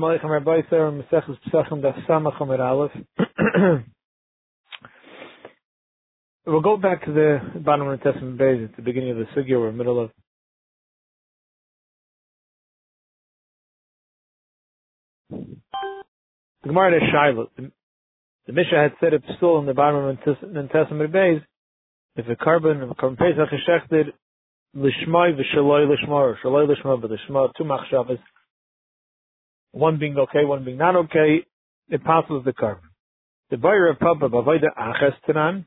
Aleichem Rabbi Mesechus Pesachim Aleph. We'll go back to the bottom of the Testament base at the beginning of the Sugya, we're middle of. The Gemara is Shiloh. The, the had said it's still in the bottom of the Testament base, if a korban, if a korban Pesach is shechted, lishmai v'shaloi lishma, or shaloi lishma, but lishma, two machshavas, one being okay, one being not okay, it passes the korban. The buyer of Papa Bavaida Aches Tanan,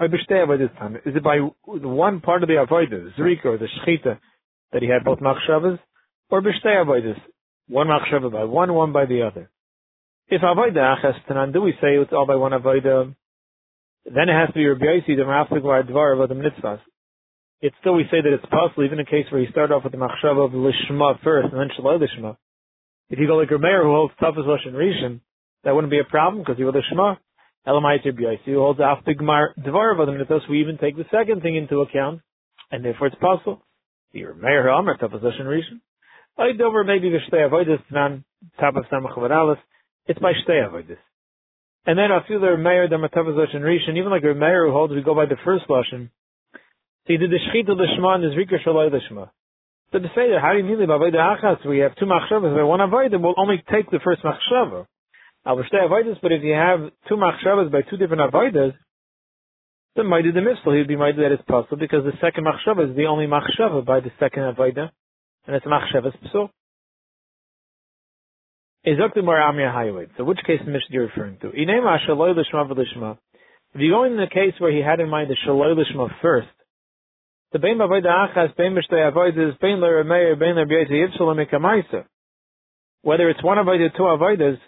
is it by one part of the avodah, the zrika or the shechita, that he had both machshavas, or b'shtei avodas, one machshava by one, one by the other? If avodah aches tanan, do we say it's all by one avodah? Then it has to be Rabbi Yossi, the Rafik or Dvar of the mitzvahs. It's still we say that it's possible, even in a case where you start off with the machshava of lishma first and then shalom lishma. If you go like Rameir who holds toughest lashon rishon, that wouldn't be a problem because you will lishma. Elamai Rabbi who holds after Gemar Dvar of the mitzvahs, we even take the second thing into account, and therefore it's possible. The Rameir Amar toughest lashon rishon. I over maybe the shtei avodas tanan top of samach It's by shtei avodas. And then feel the mayor, the matavas lashon rishon, even like Meir who holds we go by the first lashon. So he did the shchita l'shma and the zrika shalai l'shma. So to say that, how do you mean by the achas? We have two machshavas, but one avodah will only take the first machshava. I will stay avodas, but if you have two machshavas by two different avodas, then mighty the misl, he'd be mighty that it's possible because the second machshava is the only machshava by the second avodah, and it's machshavas psul. So which case the Mishnah you're referring to? If you go in the case where he had in mind the shaloi lishma first, the bein avodah achas bein b'shtei avodas bein le'remeir bein le'biyayis yivshel mikamaisa. Whether it's one avodah two avodas,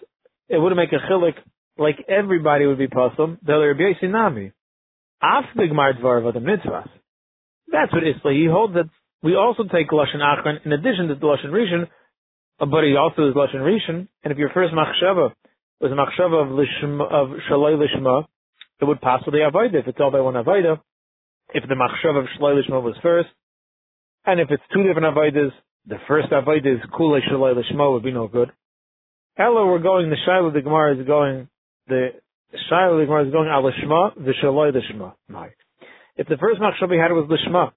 it would make a chilik like everybody would be puzzled. The le'biyayis nami. Af bigmar dvar of the mitzvahs. That's what Isla. He holds that we also take lashon achron in addition to the lashon rishon but he also is lashon rishon. And if your first machshava was a machshava of lishma, of shaloi lishma, it would possibly avoid if it's all by one avodah. If the machshava of shaloi lishma was first, and if it's two different avodas, the first avodah is kule shaloi lishma would be no good. Hello, we're going. The shaila the Gemara is going. The shaila the Gemara is going al lishma the lishma. If the first machshava he had was lishma,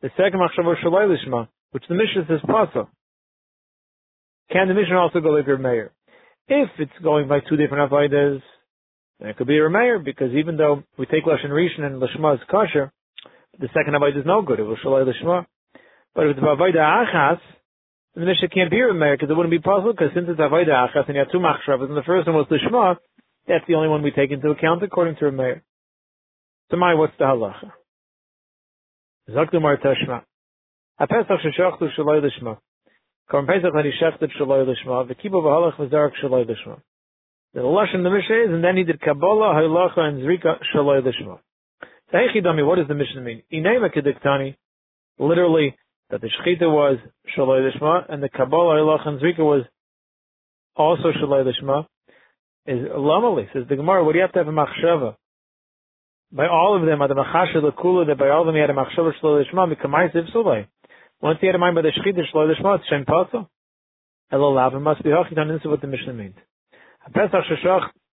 the second machshava was shaloi lishma, which the Mishnah says pasa. Can the Mishnah also go like Rameir? If it's going by two different avodas, then it could be Rameir, because even though we take Lashon Rishon and Lashma is kosher, the second avodah is no good. It will Shalai Lashma. But if it's avodah Achas, the Mishnah can't be Rameir, because it wouldn't be possible, because since it's avodah Achas and you have two Machshavas, and the first one was Lashma, that's the only one we take into account according to Rameir. So my, what's the halacha? Zaktumar Tashma. HaPesach sheshachtu Shalai Lashma. Korban Pesach that he shechted shaloi lishma, v'kibo v'halach v'zarek shaloi lishma. The lush in the Mishnah is, and then he did Kabbalah, Halacha, and Zrika shaloi lishma. Heichidami, what does the Mishnah mean? Inema kediktani, literally, that the Shechita was shaloi lishma, and the Kabbalah, Halacha, and Zrika was also shaloi lishma, is Lamali, says the Gemara, what do you have to have a machshava? By all of them, at the machasha lekula, that by all of them he had a machshava shaloi lishma, mikamai ziv. Once he had a mind by the Shechita Shlo Lishma, it's Shem Paso. Elo Lav, it must be Hachitan, this is what the Mishnah means. Pesach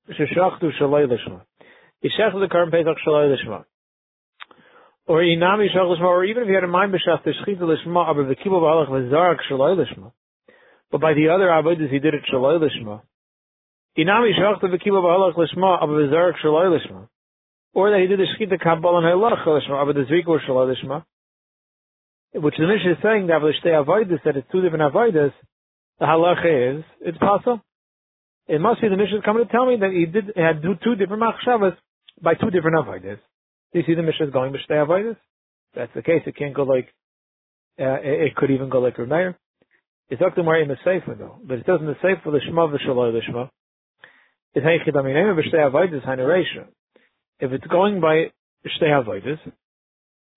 Sheshachtu Shaloi Lishma. Yishech the current Pesach Shaloi Lishma. Or Inami Lishma, or even if he had a mind by the Shechita Lishma, aber the Kibbutz Balach Vazarak Shaloi Lishma. But by the other Avodas he did it Shaloi Lishma. Inami Shachtu V'Kibbutz Balach Lishma, aber Vazarak Shaloi Lishma. Or that he did the Shechita Kabbalah and Halach Lishma, aber the Zrik was Lishma which the Mishnah is saying that Avlishtei Avoidus, that it's two different Avoidus, the halacha is, it's possible. It must be the Mishnah is coming to tell me that he did, had two different Machshavas by two different Avoidus. Do you see the Mishnah is going Avlishtei Avoidus? That's the case. It can't go like, uh, it, could even go like Rameir. It's in the Sefer though, but it doesn't the Sefer the Shema v'Shaloi the Shema. It's Heichid Aminim v'Shtei Avoidus Haneration. If it's going by Shtei Avoidus,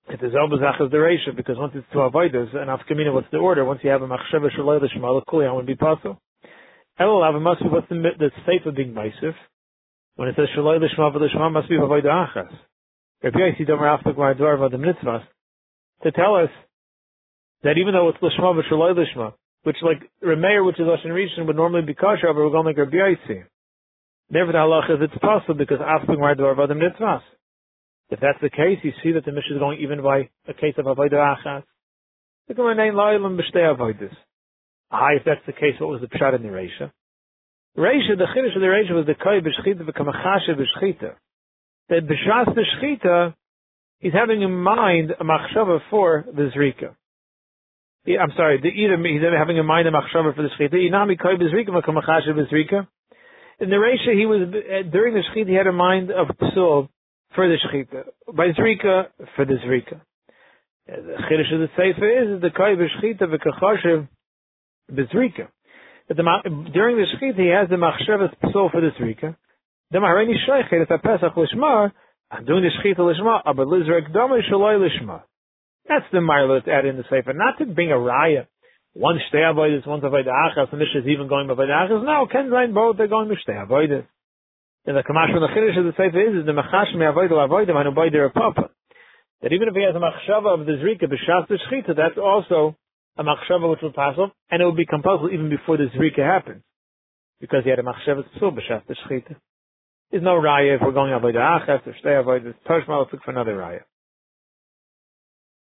it is always achas the ratio because once it's two avodas and afkamina, what's the order? Once you have a machshava shaloi l'shma l'kuliyan would be possible. A must be what's the the of being meisif. When it says shaloi l'shma v'l'shma must be avodah achas. To tell us that even though it's lishma v'shaloi lishma, which like Remeir, which is Lashon Rishon, would normally be kosher, but we're going like Rabbi Yaisi. Therefore, the halacha is it's possible because after mar dvar vadim nitzvas. If that's the case, you see that the mission is going even by a case of avodah achas. The Gemara name loylam b'shtei avodas. Ah, if that's the case, what was the pshat in the Reisha? Reisha, the chiddush of the Reisha was the koi b'shchita v'kamachasha b'shchita. That b'shas the shchita, he's having in mind a machshava for the zrika. I'm sorry, the either he's having in mind a machshava for the shchita. Inami koi b'zrika v'kamachasha b'zrika. In the Reisha, he was uh, during the shchita, he had a mind of psul for the shchita. By zrika, for the zrika. The chiddush of the sefer is the koi b'shchita v'kachashiv b'zrika. That the, during the shchita he has the machshavas psul for the zrika. The mahareni shoichet at Pesach lishma. I'm doing the shchita lishma, but lizrek damay shaloi lishma. That's the marla to add in the sefer, not to bring a raya. One shtei avoidus, one avodah achas, and this is even going avodah achas. No, ken zayin both they're going to shtei avoidus. And the kamash from the chiddush of the sefer is, is the machash me avoidu avoidim hanu boider a papa. That even if he has a machshava of the zrika b'shas the shchita, that's also a machshava which will pass off, and it will be compulsory even before the zrika happens, because he had a machshava psul b'shas the shchita. There's no raya if we're going avodah achas or stay avodah. Toshma will look for another raya.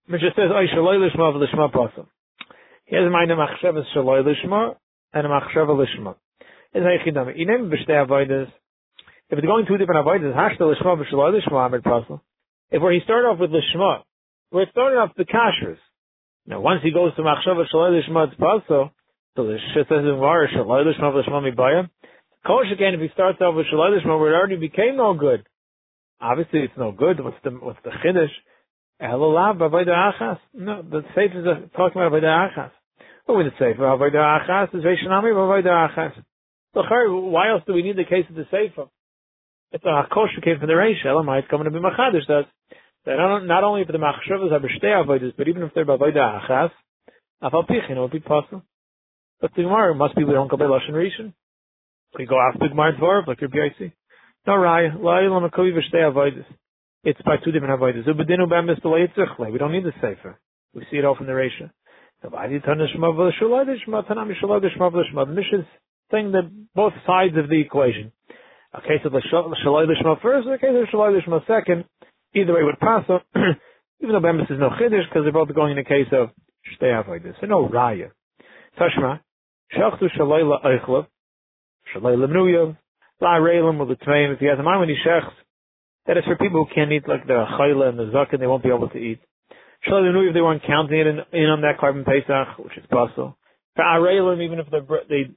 Mishnah says, "Oy lishma v'lishma pasam." He has in mind a machshava shaloi lishma and a machshava lishma. It's a yechidam. You name b'shtei avodas. If it's going two different avodas, hashta lishma v'shaloi lishma amid pasam. If where he started off with lishma, where it started off the kashrus, now, once he goes to Machshava Shalai Lishma Tzpaso, so the Shit says in Var, Shalai Lishma Lishma Mibaya, Kosh again, if he starts off with where it already became no good. Obviously, it's no good. What's the, what's the Chiddush? Elalav Bavayda Achas. No, the Sefer is talking about Bavayda Achas. What would it say? Bavayda Achas is Veshanami Bavayda Achas. So, why else do we need the case of the Sefer? It's a Hakosh who came from the Reish. Elamai, it's coming to be Machadish. That's that not, only for the machshavas are b'shtei avodas, but even if they're b'avodah achas, afal pichin, it would be possible. But the Gemara must be we don't go by lashon rishon. We go after Gemara dvorav like your BIC. No raya, la'il l'makovi b'shtei avodas. It's by two different avodas. Ubedinu b'emes b'leitzichle. We don't need the sefer. We see it all from the Resha. The Mishnah is saying that both sides of the equation. A case of the Shalai Lishma first, a case of Shalai Lishma second, Either way would pass even though Bemis is no chiddush, because they're both going in a case of shtei this. So no raya. Tashma, shachtu shalayla eichlav, shalayla mnuyav, la reilim with the tmeim. If he has a he shechs, that is for people who can't eat like the chayla and the zakin, they won't be able to eat. Shalayla mnuyav, they weren't counting it in, in on that korban pesach, which is possible. For areilim, even if they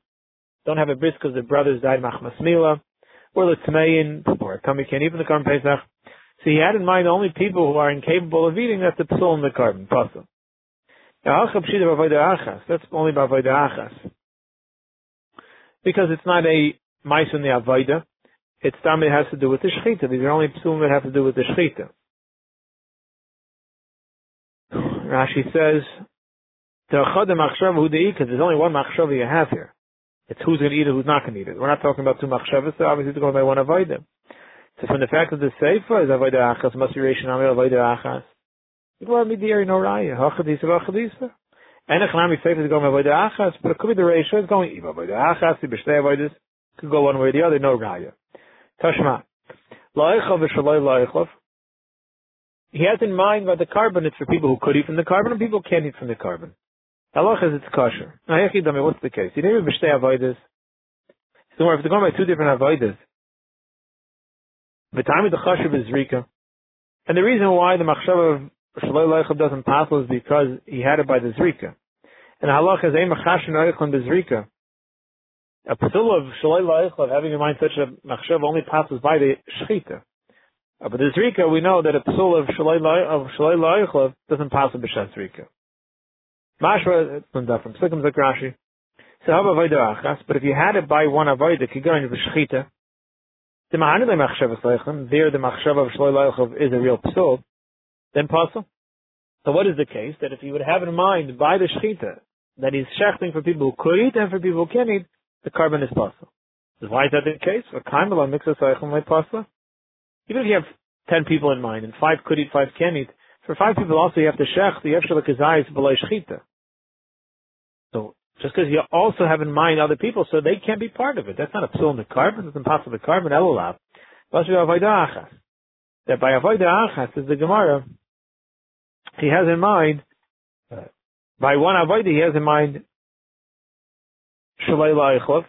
don't have a bris because their brothers died machmas mila, or the tmein, or can't eat the korban pesach, so he had in mind only people who are incapable of eating, that's the psul in the korban, pasul. That's only by achas. Because it's not a mice in the avoida, it's time it has to do with the shechita. These are only psul that have to do with the shechita. Rashi says, because there's only one machshava you have here. It's who's going to eat it, who's not going to eat it. We're not talking about two machshavas, so obviously it's going by one avodah. So from the fact that the Sefer is Avodah Achas, must be Reish Nami Avodah Achas. You go Midiri no Raya, Hachadisa Vachadisa. And a Chanami Sefer is going Avodah Achas, but it could be the Reish is going Avodah Achas, the Beshtei Avodas, could go one way or the other, no Raya. Tashma. Laichov V'Shaloi Laichov. He has in mind that the korban it's for people who could eat from the korban and people can't eat from the korban. Halach is it's kosher. Now, what's the case? You name it Beshtei Avodas. So if they're going by two different Avodas, the time of the chashav is rika. And the reason why the machshava of Leichel doesn't pass is because he had it by the zrika. And the halach is a machashin oichon bezrika. A psul of Shaloi Leichel, having in mind such a machshava only passes by the shchita. Uh, but the zrika, we know that a psul of Shaloi Leichel doesn't pass with b'shat zrika. Mashra, been. Sikkim Zakrashi. So how about But if you had it by one avodah, kigayin v'shchita, the Mahanile Machshavas Leichem, there the Machshav of Shloi Leichov is a real psul, then possible. So what is the case? That if you would have in mind by the Shechita, that he's shechting for people who could eat and for people who can't eat, the korban is possible. Why is that the case? Even if you have ten people in mind and five could eat, five can't eat, For five people also you have to shech, the efshel kazayis below shchita. So just because you also have in mind other people, so they can't be part of it. That's not a psul in the korban. It's impossible to korban elulav. That by avoida achas is the Gemara. He has in mind uh, by one avoida he has in mind shalei la'ichlov.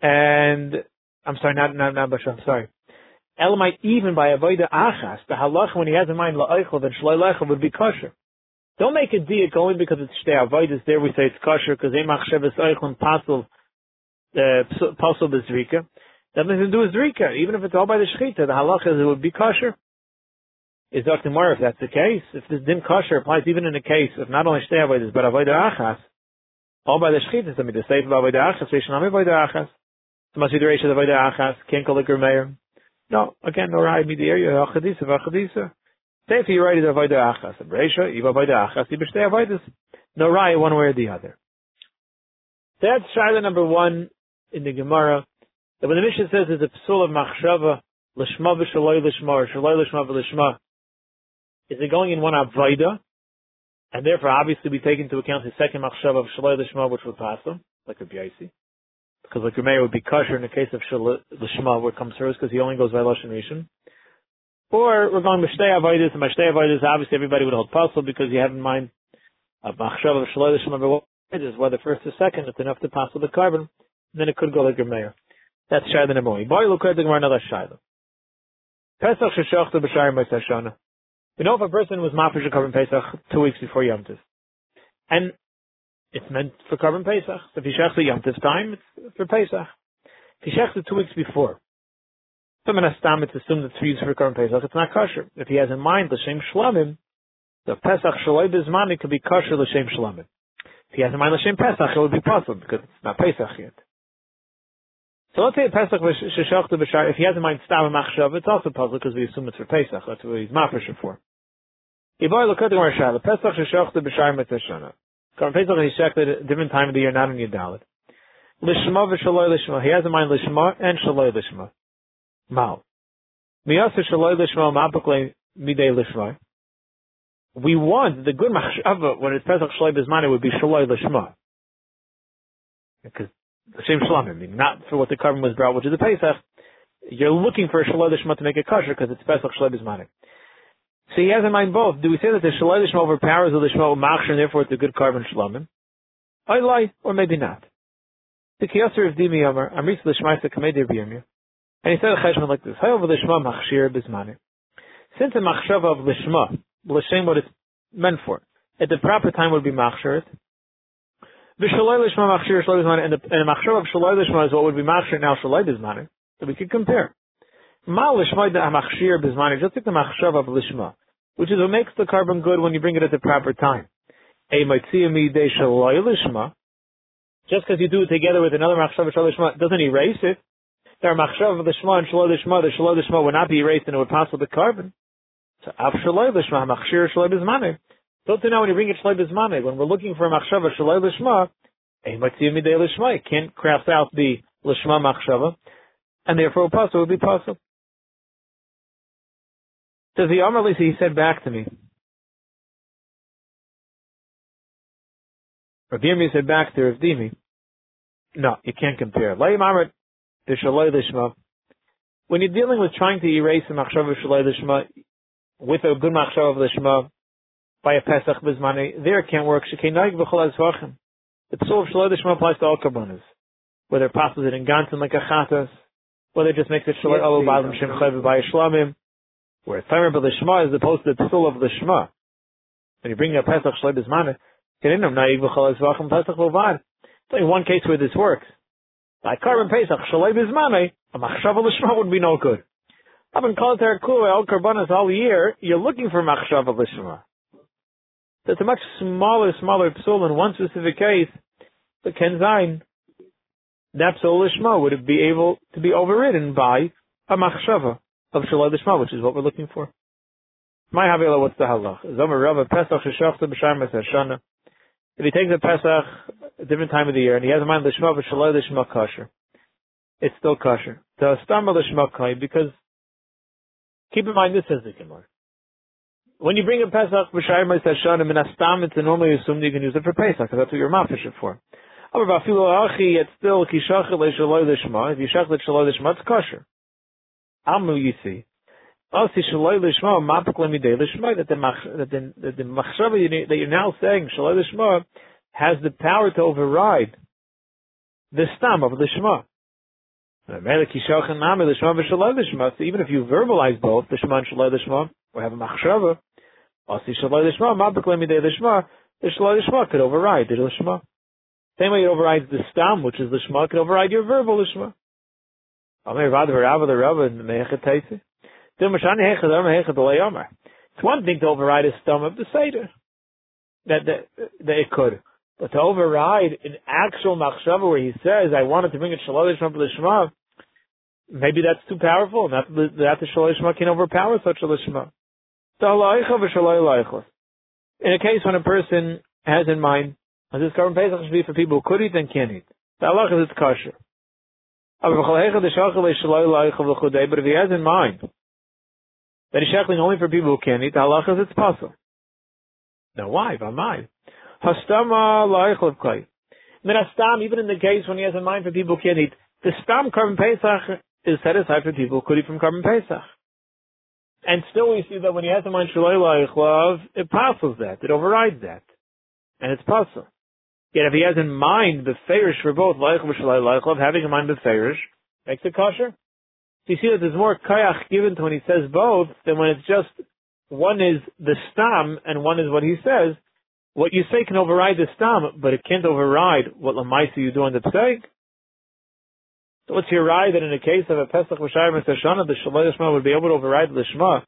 And I'm sorry, not not not Basha, I'm sorry. Elamite even by avoida achas, the halach when he has in mind la'ichlov and shalei la'ichlov would be kosher. Don't make a diak only because it's shtei avodas. There we say it's kosher because emach sheves oichlin pasul uh, pasul bezrika. That nothing to do with zrika. Even if it's all by the shechita, the halach is it would be kosher. Is Dr. Moore, if that's the case, if this din kosher applies even in the case of not only shtei avodas but avodah achas, all by the shechita, so I mean the seif of avodah achas, reishanami avodah achas, so the reish of avodah achas, can't call meir. No, again, no rai me the area, achadisa, achadisa. Say if you write it avodah achas, Reisha, Eva avodah achas, Eva shtei avodas. No raya one way or the other. That's shaila number one in the Gemara. That when the Mishnah says there's a psul of machshava, l'shma v'shaloi l'shma, or shaloi l'shma v'l'shma, is it going in one avodah? And therefore, obviously, we take into account the second machshava of shaloi l'shma, which would pass them, like a B'yaisi. Because like Rameir would be kosher in the case of shaloi l'shma, where it comes first, because he only goes by Lashon Rishon. Or we're going Mishtei Avodas, and Mishtei Avodas, obviously everybody would hold puzzle because you have in mind a Machshav of Shaloi Lishma is whether first or second, it's enough to pass the korban, then it could go like Meir. That's Shaila number one. Boy, look at the Gemara, another Shaila. Pesach Sheshachta B'Shayim B'Sashana. You know if a person was mafish a korban Pesach two weeks before Yom Tif, and it's meant for korban Pesach. So if he shechs Yom Tif time, it's for Pesach. If he shechs it two weeks before, so Stam, it's assumed it's used for Korban Pesach. It's not kosher. If he has in mind l'shem shlamim, the Pesach shaloi bizmani could be kosher l'shem shlamim. If he has in mind l'shem Pesach, it would be possible because it's not Pesach yet. So let's say Pesach sheshachta b'shar. If he has in mind stam machshav, it's also puzzle because we assume it's for Pesach. That's what he's mafresh for. Ibar lokadim or shal. Pesach sheshachta b'shar mitzashana. Korban Pesach he checked at a different time of the year, not in Yadalit. Lishma v'shaloi lishma. He has in mind lishma and shaloi lishma. Mal. We want the good machshava when it's Pesach Shaloi Bizmani would be Shaloi Lishma. Because I mean, not for what the korban was brought, which is the Pesach. You're looking for a Shaloi Lishma to make a kosher because it's Pesach Shaloi Bizmani. So he has in mind both. Do we say that the Shaloi Lishma overpowers the Lishma Machshir and therefore it's a good korban Shalomim? I lie, or maybe not. The Kiyasir of Dimi Yomer, Amrit Lishmaisa Kamedir Biyamir. And he said a cheshbon like this: Hayav lishma machshir bismani. Since a machshav of lishma, l'shem what it's meant for, at the proper time would be machshir. Lishma and the and the of shaloi lishma is what would be machshir now shaloi bismani. So we could compare. Ma lishma da machshir bismani, just like the machshav of lishma, which is what makes the korban good when you bring it at the proper time. A mitziyami de lishma, just because you do it together with another machshav of shaloi lishma doesn't erase it There are machshav of the shema and shaloi the shema, the shaloi the shema would not be erased and it would pass with the korban. So af shaloi the shema, machshir shaloi. Don't you when you bring it shaloi bizmane, when we're looking for a machshav of shaloi the shema, a eh, matziyah midei l'shma, you can't craft out the l'shma machshava, and therefore a pasul would be pasul. Does the Amar he said back to me, Rabbi Yirmiyah said back to Rav Dimi, no, you can't compare. Layim Amrit, the Shaloi Lishma. When you're dealing with trying to erase the Machshav of Shaloi Lishma with a good Machshav of Lishma by a Pesach Bizmani, there it can't work. Shekenaig v'chol azvachim. The Psul of Shaloi Lishma applies to all Karbonas. Whether it passes it in Gantin like a Chatas, whether it just makes it Shaloi Olu Ba'alim Shem Chayv by Shlamim, where it's Tamer B'Lishma is opposed to the Psul of Lishma. When you bring a Pesach Shaloi Bizmani, Keninam Naig Pesach Lovad. It's only one case where this works. By korban Pesach, Shalei Bizmane, a Machshava Lishma would be no good. I've been called Terakua, El Karbanas all year, you're looking for Machshava Lishma. That's a much smaller, smaller psul in one specific case, the Kenzain, that psul Lishma would it be able to be overridden by a Machshava of Shalei Lishma, which is what we're looking for. My Havila, what's the halach? Zomer Rava Pesach Sheshachta. If he takes a Pesach a different time of the year and he has in mind Shema v'shaloi the Shema kosher, it's still kosher. The Stama the Shema kai because keep in mind this is the Gemara. When you bring a Pesach b'shayim Hashanah min astam, it's normally assumed you can use it for Pesach because that's what you're mafish it for. However, afilu achi, it's still kishachel le'shaloi l'shma. If you shachel shaloi l'shma, it's kosher. Amu yisi. Asi shaloi l'shma, mapik lemidei l'shma, that the that the the machshava that you're now saying shaloi l'shma has the power to override the stam of l'shma. So even if you verbalize both, the Shema and Shalai Lishma, or have a Machshava, Asi Shalai Lishma, Mabakle Midei Lishma, the Shalai Lishma could override the Lishma. Same way it overrides the Stam, which is Lishma, could override your verbal Lishma. It's one thing to override a Stam of the Seder. That, that, that it could. But to override an actual machshava where he says, I wanted to bring a shalom lishma l'shma, maybe that's too powerful, and that, the shalom lishma can overpower such a lishma. In a case when a person has in mind, and this current Pesach should be for people who could eat and can't eat. The halach is it's kosher. But if he has in mind that he's shackling only for people who can't eat, the halach is it's possible. Now why? V'amai. Hastama la'ichlav kai. Min hastam, even in the case when he has in mind for people who can't eat, the stam korban pesach is set aside for people who could eat from korban pesach. And still we see that when he has in mind shalai la'ichlav, it passes that, it overrides that. And it's possible. Yet if he has in mind the ferish for both la'ichlav and shalai la'ichlav, having in mind the ferish, makes it kosher. So you see that there's more kayach given to when he says both than when it's just one is the stam and one is what he says, what you say can override the stam, but it can't override what lamaisa you do on the pseg. So what's your ride that in the case of a Pesach V'Shayim Shana, the Shalai Shema would be able to override the Shema,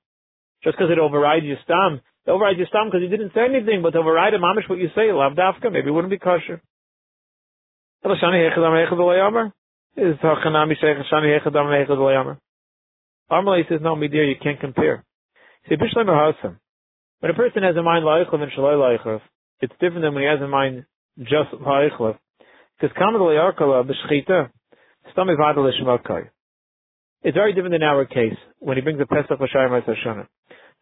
just because it overrides your stam. It overrides your stam because you didn't say anything, but to override a mamish what you say, lav dafka, maybe it wouldn't be kosher. Is Armalei says, no, Midir, you can't compare. See, Bishlam. When a person has in mind La'ichlav and Shalai La'ichlav, it's different than when he has in mind just La'ichlav. Because Kamal La'yarkala, It's very different than our case, when he brings a Pesach B'shayim Hashanah.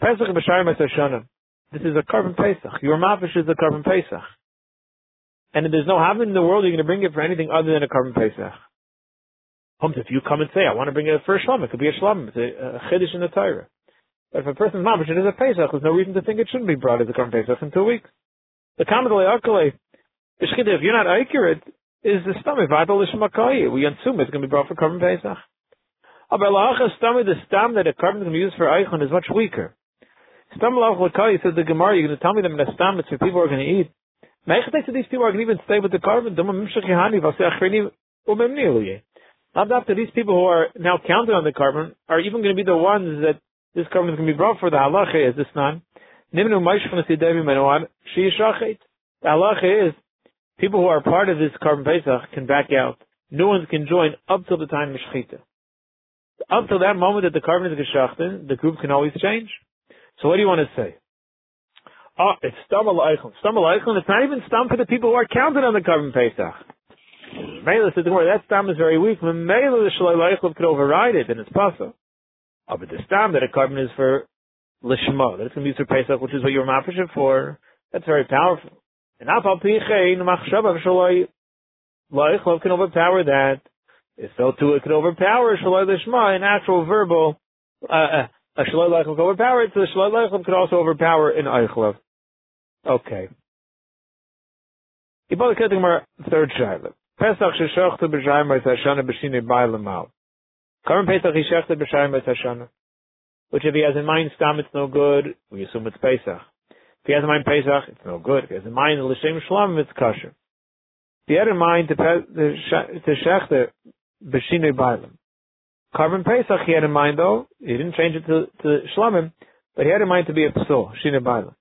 Pesach B'shayim Hashanah, this is a korban Pesach. Your mafish is a korban Pesach. And if there's no habit in the world you're going to bring it for anything other than a korban Pesach. Homes, if you come and say, I want to bring it for a shlom, it could be a shlom, it's a, a chiddush in the Torah. But if a person's mamish, it is a Pesach. There's no reason to think it shouldn't be brought as a Korban Pesach in two weeks. The comment of if you're not accurate, is the stomach vital. We assume it's going to be brought for Korban Pesach. Abelacha stomach, the stam that a korban is going to be used for Eichon is much weaker. Stam lachakayi says the Gemara, you're going to tell me that the stam it's for people who are going to eat. Meichate to these people are going to even stay with the korban. Not after these people who are now counted on the korban are even going to be the ones that this korban is going to be brought for the halacha is this She The halacha is people who are part of this korban Pesach can back out. New ones can join up till the time of Shechita. Up till that moment that the korban is geschachten, the group can always change. So what do you want to say? Oh, it's Stamal Eichel. Stamal Eichel, it's not even Stam for the people who are counted on the korban Pesach. Says the word, that Stam is very weak. Mela the Shalai Eichel could override it, and it's possible. Oh, but the stam that a korban is for lishma, that it's going to be for Pesach, which is what you're mafresh for, that's very powerful. And apal pichein machshava shaloi loichlov can overpower that. If so too, it can overpower shaloi lishma, an actual verbal, uh, uh a shaloi loichlov can overpower it, so the shaloi loichlov could also overpower an eichlov. Okay. Ibal Ketimar, third shiloh. Pesach sheshachtu b'shayim b'shana b'shini b'aylamal. Current Pesach he shechted b'shayim Hashana. Which if he has in mind Stam, it's no good, we assume it's Pesach. He has in mind Pesach, it's no good. If he has in mind L'Shem Shalom, it's kosher. If he had in mind to, to shechter b'shinei bailim. Korban Pesach he had in mind though, he didn't change it to, to Shlomim, but he had in mind to be a psul, shinei bailim.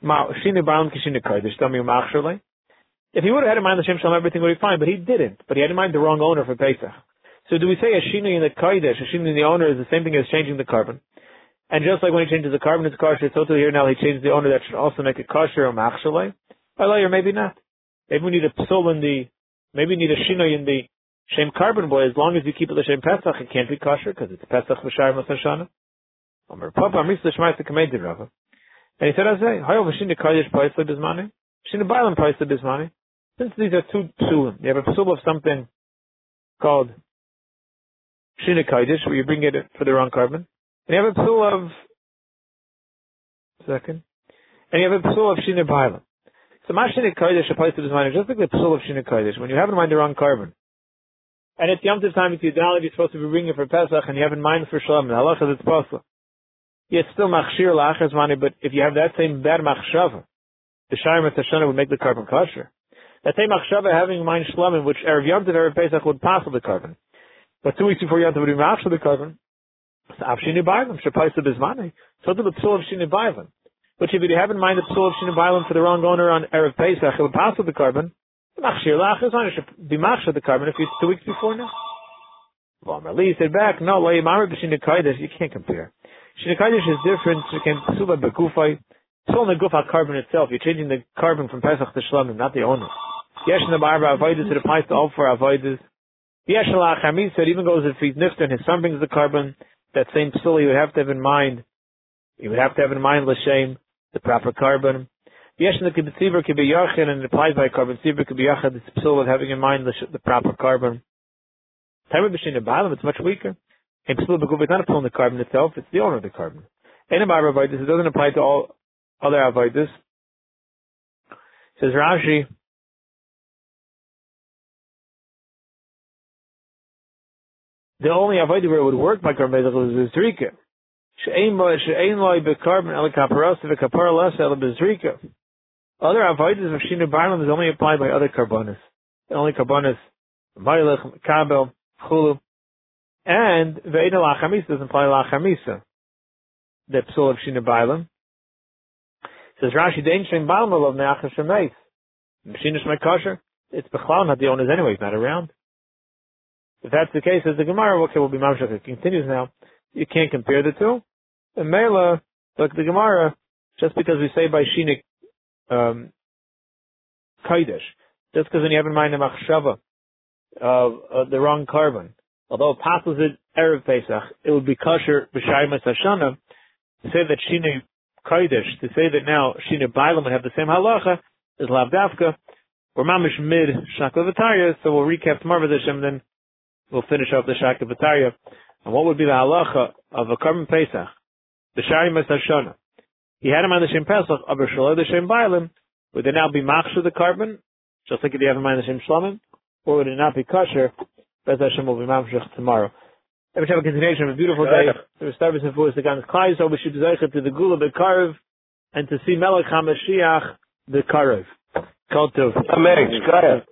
Ma, shinei bailim kishinei kodesh, tami umachshalei. If he would have had in mind the Shem Shalom, everything would be fine, but he didn't. But he had in mind the wrong owner for Pesach. So do we say a shina in the kaidesh, a shina in the owner is the same thing as changing the korban? And just like when he changes the korban, it's kosher. So to here now he changes the owner that should also make it kosher or machshalei. Or maybe not. Maybe we need a psul in the, maybe we need a shina in the shem korban boy. As long as you keep it the shem pesach, it can't be kosher because it's pesach v'shar masashana. Omer Papa Rava. And he said, I say, Hayo Mashina Kodesh Paisla Bismani, Mashina Bailam Paisla Bismani. Since these are two psulim, you have a psul of something called Shina Kodesh, where you bring it for the wrong korban, and you have a psul of, second, and you have a psul of Shina Bailam. So Mashina Kodesh applies to Bismani, just like the psul of Shina Kodesh, when you have in mind the wrong korban, and it's Yom time, it's Yudalad, you're supposed to be bringing it for Pesach, and you have in mind for Shalom, the halacha that's possible. Yes, still machshir lachas money, but if you have that same bad machshava, the shayim tashana would make the korban kosher. That same machshava having in mind shlamim, which erev yom tov erev pesach would pass the korban, but two weeks before yom tov would be machshir the korban. So avshini bailam shapaisa bizmani. So to the psul of shini bailam. Which if you have in mind the psul of shini bailam for the wrong owner on erev pesach, would pass the korban. Machshir lachas money should be machshir the korban if it's two weeks before now. Well, Mali said back, no, you can't compare. Shinakadish is different. Can psuba begufay. It's only gufa korban itself. You're changing the korban from Pesach to Shlamim, not the owner. Yesh in the barba avoidus. It applies to all four avoidus. Yesh la chamis. It even goes if he's nifter and his son brings the korban. That same psula you would have to have in mind. You would have to have in mind l'shem the proper korban. Yesh in the kibbutziver could be yachin and it applies by korban. Tziver could be yachid. It's psula having in mind the, the proper korban. Time of B'shin it's much weaker. And Psul Beguf is not upon the korban itself, it's the owner of the korban. In Amar Avoidus, it doesn't apply to all other Avoidus. Says Rashi, the only avodah where it would work by korban is Zrika. She'ein loy becarbon el kaparos v'kapar less el bezrika. Other avodas of shinu barlam is only applied by other carbonas. The only carbonas, mailech, kabel, chulu. And Ve'eda Lachamisa doesn't apply Lachamisa. The psul of Shina Bailam. Says Rashi, Dein Shem Bailam Alav Me'achas Shemeis. Shina Shmei Kosher. It's Bechlau, not the owners anyway, he's not around. If that's the case, as the Gemara, okay, will be Mamshach. It continues now. You can't compare the two. And Mela, like the Gemara, just because we say by Shina um, Kaidish, just because when you have in mind the Machshava of uh, the wrong korban, although it passes it Erev Pesach, it would be kosher b'shaymas Hashana, to say that Shina Kodesh, to say that now Shina Bailam would have the same halacha as Lavdavka, we're mamish mid Shakla so we'll recap tomorrow with Hashem, then we'll finish off the Shakla V'tarya. And what would be the halacha of a korban Pesach? The Shaymas Hashana. He had him on the Shem Pesach, of Shalom the Shem Bailam, would there now be machshu the korban, just like if you have him on the Shem Shlomim, or would it not be kosher Bez Hashem will be mamshech tomorrow. Let me have a continuation of a beautiful day. The Restarvis and Fuhs, the Gans Klai, so we should desire to the Gula Bekarv and to see Melech HaMashiach the Karev. Kol Tov. Amen.